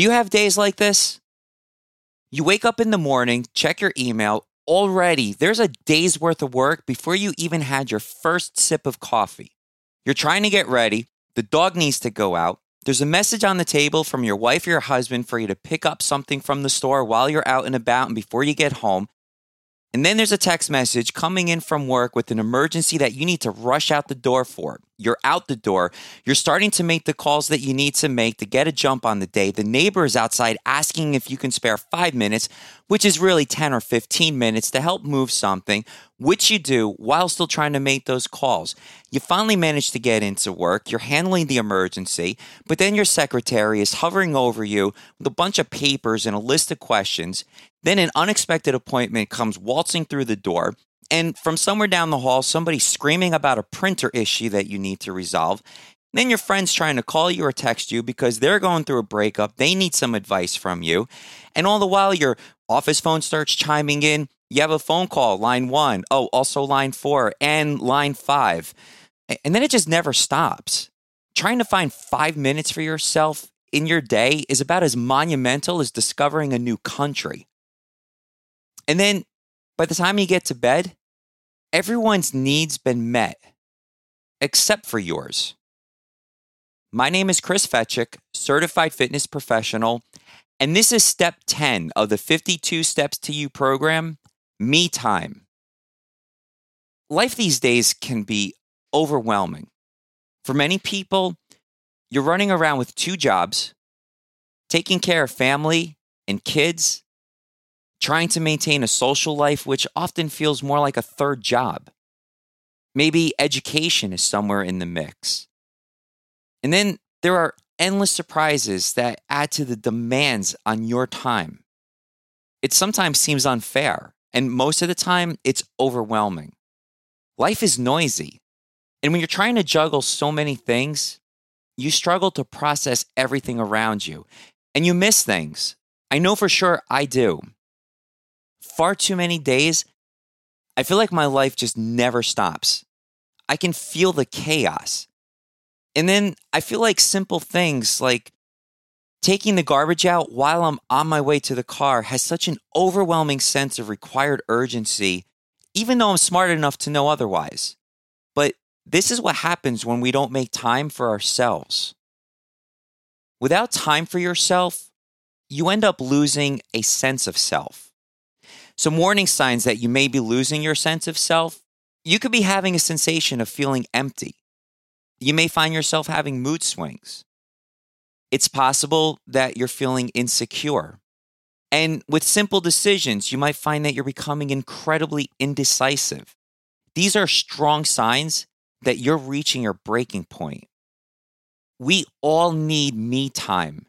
Do you have days like this? You wake up in the morning, check your email, already there's a day's worth of work before you even had your first sip of coffee. You're trying to get ready, the dog needs to go out. There's a message on the table from your wife or your husband for you to pick up something from the store while you're out and about and before you get home. And then there's a text message coming in from work with an emergency that you need to rush out the door for. You're out the door. You're starting to make the calls that you need to make to get a jump on the day. The neighbor is outside asking if you can spare five minutes, which is really 10 or 15 minutes to help move something, which you do while still trying to make those calls. You finally manage to get into work. You're handling the emergency, but then your secretary is hovering over you with a bunch of papers and a list of questions. Then an unexpected appointment comes waltzing through the door. And from somewhere down the hall, somebody's screaming about a printer issue that you need to resolve. Then your friend's trying to call you or text you because they're going through a breakup. They need some advice from you. And all the while, your office phone starts chiming in. You have a phone call, line one. Oh, also line four and line five. And then it just never stops. Trying to find five minutes for yourself in your day is about as monumental as discovering a new country. And then by the time you get to bed, everyone's needs been met except for yours. My name is Chris Fetchick, certified fitness professional, and this is step 10 of the 52 Steps to You program, Me Time. Life these days can be overwhelming. For many people, you're running around with two jobs, taking care of family and kids, trying to maintain a social life, which often feels more like a third job. Maybe education is somewhere in the mix. And then there are endless surprises that add to the demands on your time. It sometimes seems unfair, and most of the time, it's overwhelming. Life is noisy. And when you're trying to juggle so many things, you struggle to process everything around you and you miss things. I know for sure I do far too many days, I feel like my life just never stops. I can feel the chaos. And then I feel like simple things like taking the garbage out while I'm on my way to the car has such an overwhelming sense of required urgency, even though I'm smart enough to know otherwise. But this is what happens when we don't make time for ourselves. Without time for yourself, you end up losing a sense of self. Some warning signs that you may be losing your sense of self. You could be having a sensation of feeling empty. You may find yourself having mood swings. It's possible that you're feeling insecure. And with simple decisions, you might find that you're becoming incredibly indecisive. These are strong signs that you're reaching your breaking point. We all need me time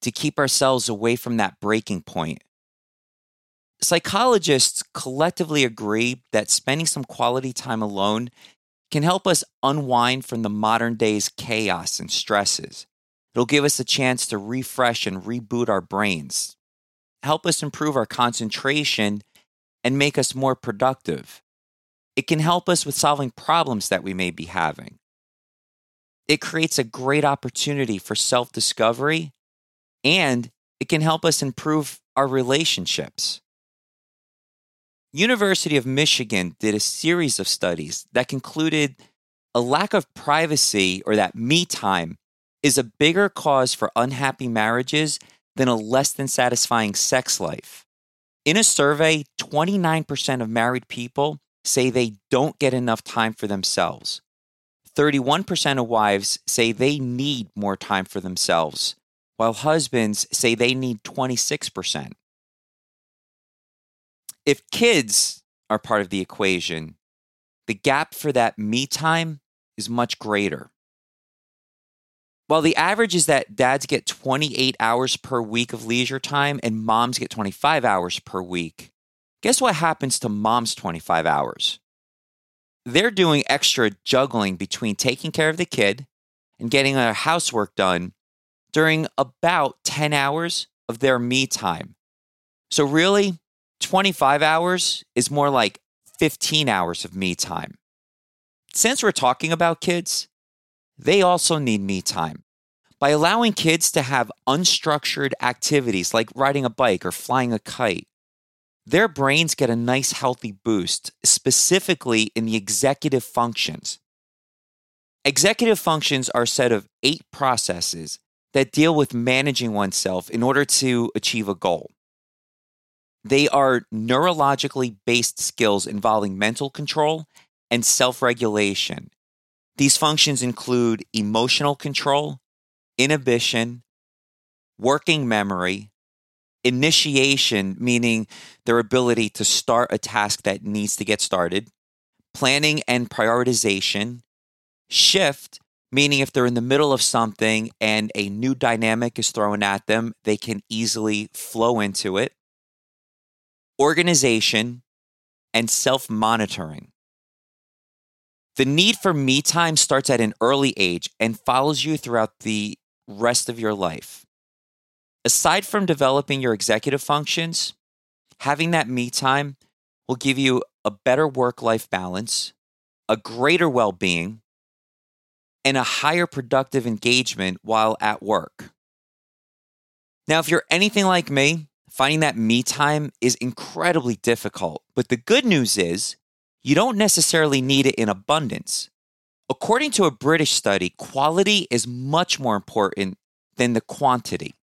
to keep ourselves away from that breaking point Psychologists collectively agree that spending some quality time alone can help us unwind from the modern day's chaos and stresses. It'll give us a chance to refresh and reboot our brains, help us improve our concentration, and make us more productive. It can help us with solving problems that we may be having. It creates a great opportunity for self discovery, and it can help us improve our relationships. University of Michigan did a series of studies that concluded a lack of privacy or that me time is a bigger cause for unhappy marriages than a less than satisfying sex life. In a survey, 29% of married people say they don't get enough time for themselves. 31% of wives say they need more time for themselves, while husbands say they need 26%. If kids are part of the equation, the gap for that me time is much greater. While the average is that dads get 28 hours per week of leisure time and moms get 25 hours per week, guess what happens to mom's 25 hours? They're doing extra juggling between taking care of the kid and getting their housework done during about 10 hours of their me time. So, really, 25 hours is more like 15 hours of me time. Since we're talking about kids, they also need me time. By allowing kids to have unstructured activities like riding a bike or flying a kite, their brains get a nice healthy boost, specifically in the executive functions. Executive functions are a set of eight processes that deal with managing oneself in order to achieve a goal. They are neurologically based skills involving mental control and self regulation. These functions include emotional control, inhibition, working memory, initiation, meaning their ability to start a task that needs to get started, planning and prioritization, shift, meaning if they're in the middle of something and a new dynamic is thrown at them, they can easily flow into it, organization, and self monitoring. The need for me time starts at an early age and follows you throughout the rest of your life. Aside from developing your executive functions, having that me time will give you a better work life balance, a greater well being, and a higher productive engagement while at work. Now, if you're anything like me, finding that me time is incredibly difficult. But the good news is you don't necessarily need it in abundance. According to a British study, quality is much more important than the quantity.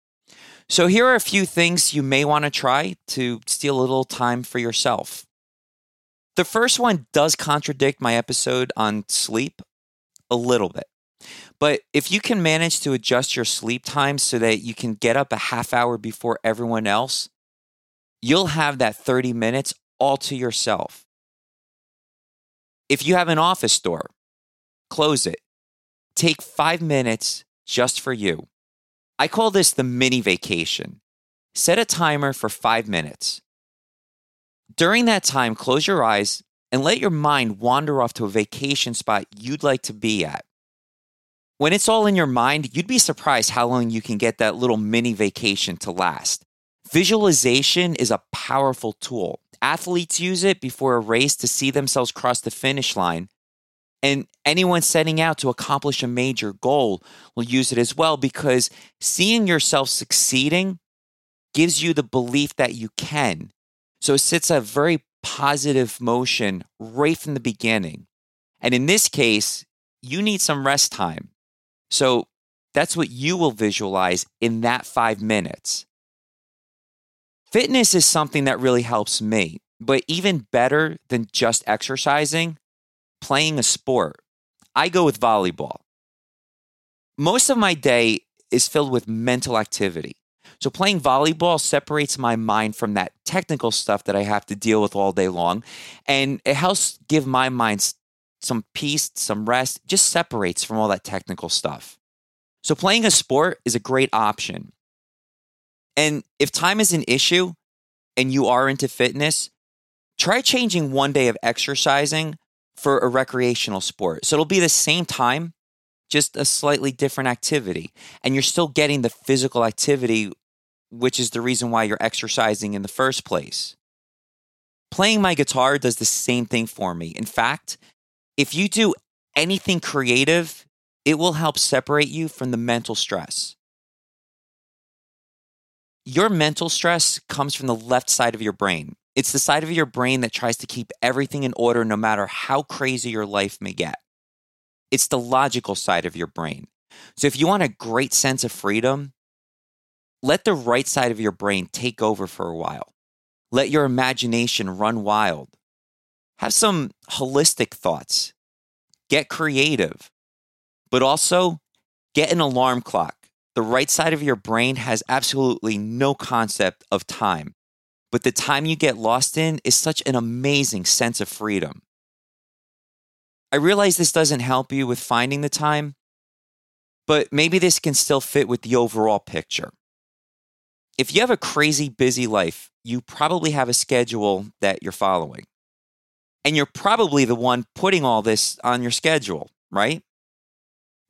So, here are a few things you may want to try to steal a little time for yourself. The first one does contradict my episode on sleep a little bit. But if you can manage to adjust your sleep time so that you can get up a half hour before everyone else, you'll have that 30 minutes all to yourself. If you have an office door, close it. Take five minutes just for you. I call this the mini vacation. Set a timer for five minutes. During that time, close your eyes and let your mind wander off to a vacation spot you'd like to be at. When it's all in your mind, you'd be surprised how long you can get that little mini vacation to last. Visualization is a powerful tool. Athletes use it before a race to see themselves cross the finish line. And anyone setting out to accomplish a major goal will use it as well because seeing yourself succeeding gives you the belief that you can. So it sets a very positive motion right from the beginning. And in this case, you need some rest time. So that's what you will visualize in that five minutes. Fitness is something that really helps me, but even better than just exercising, playing a sport. I go with volleyball. Most of my day is filled with mental activity. So playing volleyball separates my mind from that technical stuff that I have to deal with all day long. And it helps give my mind some peace, some rest, just separates from all that technical stuff. So playing a sport is a great option. And if time is an issue and you are into fitness, try changing one day of exercising for a recreational sport. So it'll be the same time, just a slightly different activity. And you're still getting the physical activity, which is the reason why you're exercising in the first place. Playing my guitar does the same thing for me. In fact, if you do anything creative, it will help separate you from the mental stress. Your mental stress comes from the left side of your brain. It's the side of your brain that tries to keep everything in order no matter how crazy your life may get. It's the logical side of your brain. So if you want a great sense of freedom, let the right side of your brain take over for a while. Let your imagination run wild. Have some holistic thoughts. Get creative. But also, get an alarm clock the right side of your brain has absolutely no concept of time, but the time you get lost in is such an amazing sense of freedom. I realize this doesn't help you with finding the time, but maybe this can still fit with the overall picture. If you have a crazy busy life, you probably have a schedule that you're following. And you're probably the one putting all this on your schedule, right?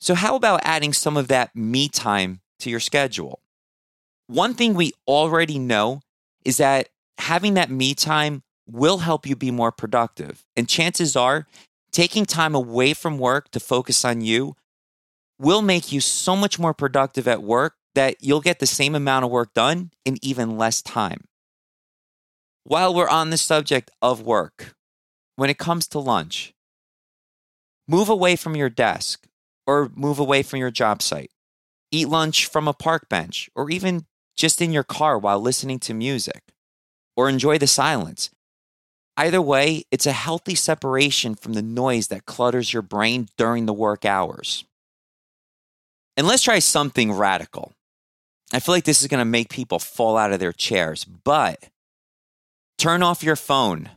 So, how about adding some of that me time to your schedule? One thing we already know is that having that me time will help you be more productive. And chances are, taking time away from work to focus on you will make you so much more productive at work that you'll get the same amount of work done in even less time. While we're on the subject of work, when it comes to lunch, move away from your desk or move away from your job site. Eat lunch from a park bench or even just in your car while listening to music or enjoy the silence. Either way, it's a healthy separation from the noise that clutters your brain during the work hours. And let's try something radical. I feel like this is going to make people fall out of their chairs, but turn off your phone.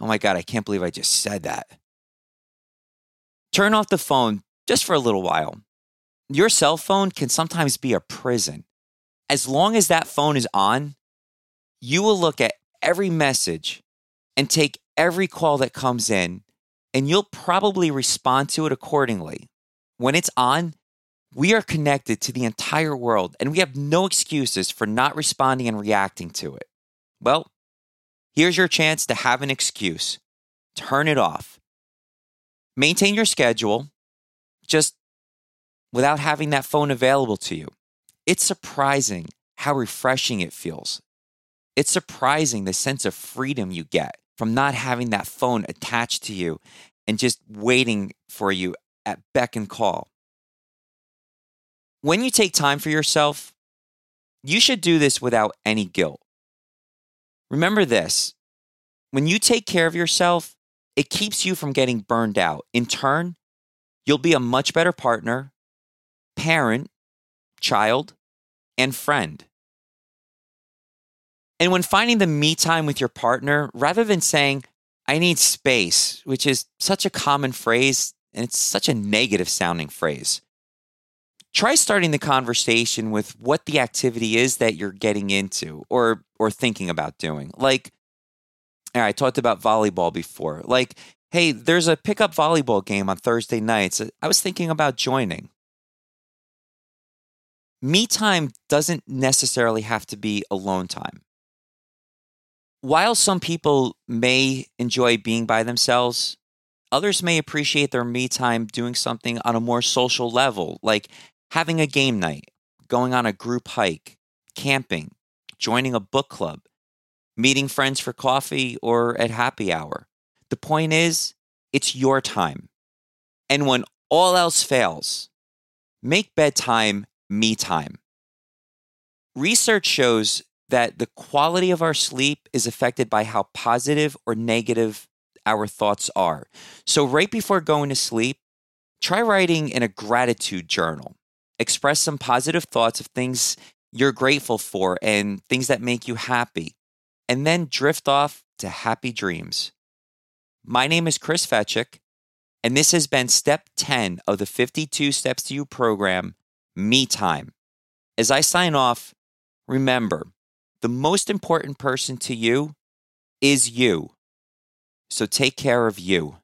Oh my God, I can't believe I just said that. Turn off the phone just for a little while. Your cell phone can sometimes be a prison. As long as that phone is on, you will look at every message and take every call that comes in, and you'll probably respond to it accordingly. When it's on, we are connected to the entire world, and we have no excuses for not responding and reacting to it. Well, here's your chance to have an excuse. Turn it off. Maintain your schedule, just without having that phone available to you. It's surprising how refreshing it feels. It's surprising the sense of freedom you get from not having that phone attached to you and just waiting for you at beck and call when you take time for yourself, you should do this without any guilt. Remember this when you take care of yourself, it keeps you from getting burned out. In turn, you'll be a much better partner, parent, child, and friend. And when finding the me time with your partner, rather than saying, I need space, which is such a common phrase and it's such a negative sounding phrase, try starting the conversation with what the activity is that you're getting into or or thinking about doing. Like I talked about volleyball before. Like, hey, there's a pickup volleyball game on Thursday nights. I was thinking about joining. Me time doesn't necessarily have to be alone time. While some people may enjoy being by themselves, others may appreciate their me time doing something on a more social level, like having a game night, going on a group hike, camping, joining a book club, meeting friends for coffee or at happy hour. The point is, it's your time. And when all else fails, make bedtime me time. Research shows that the quality of our sleep is affected by how positive or negative our thoughts are. So, right before going to sleep, try writing in a gratitude journal express some positive thoughts of things you're grateful for and things that make you happy, and then drift off to happy dreams. My name is Chris Fetchick, and this has been step 10 of the 52 Steps to You program, Me Time. As I sign off, remember the most important person to you is you. So take care of you.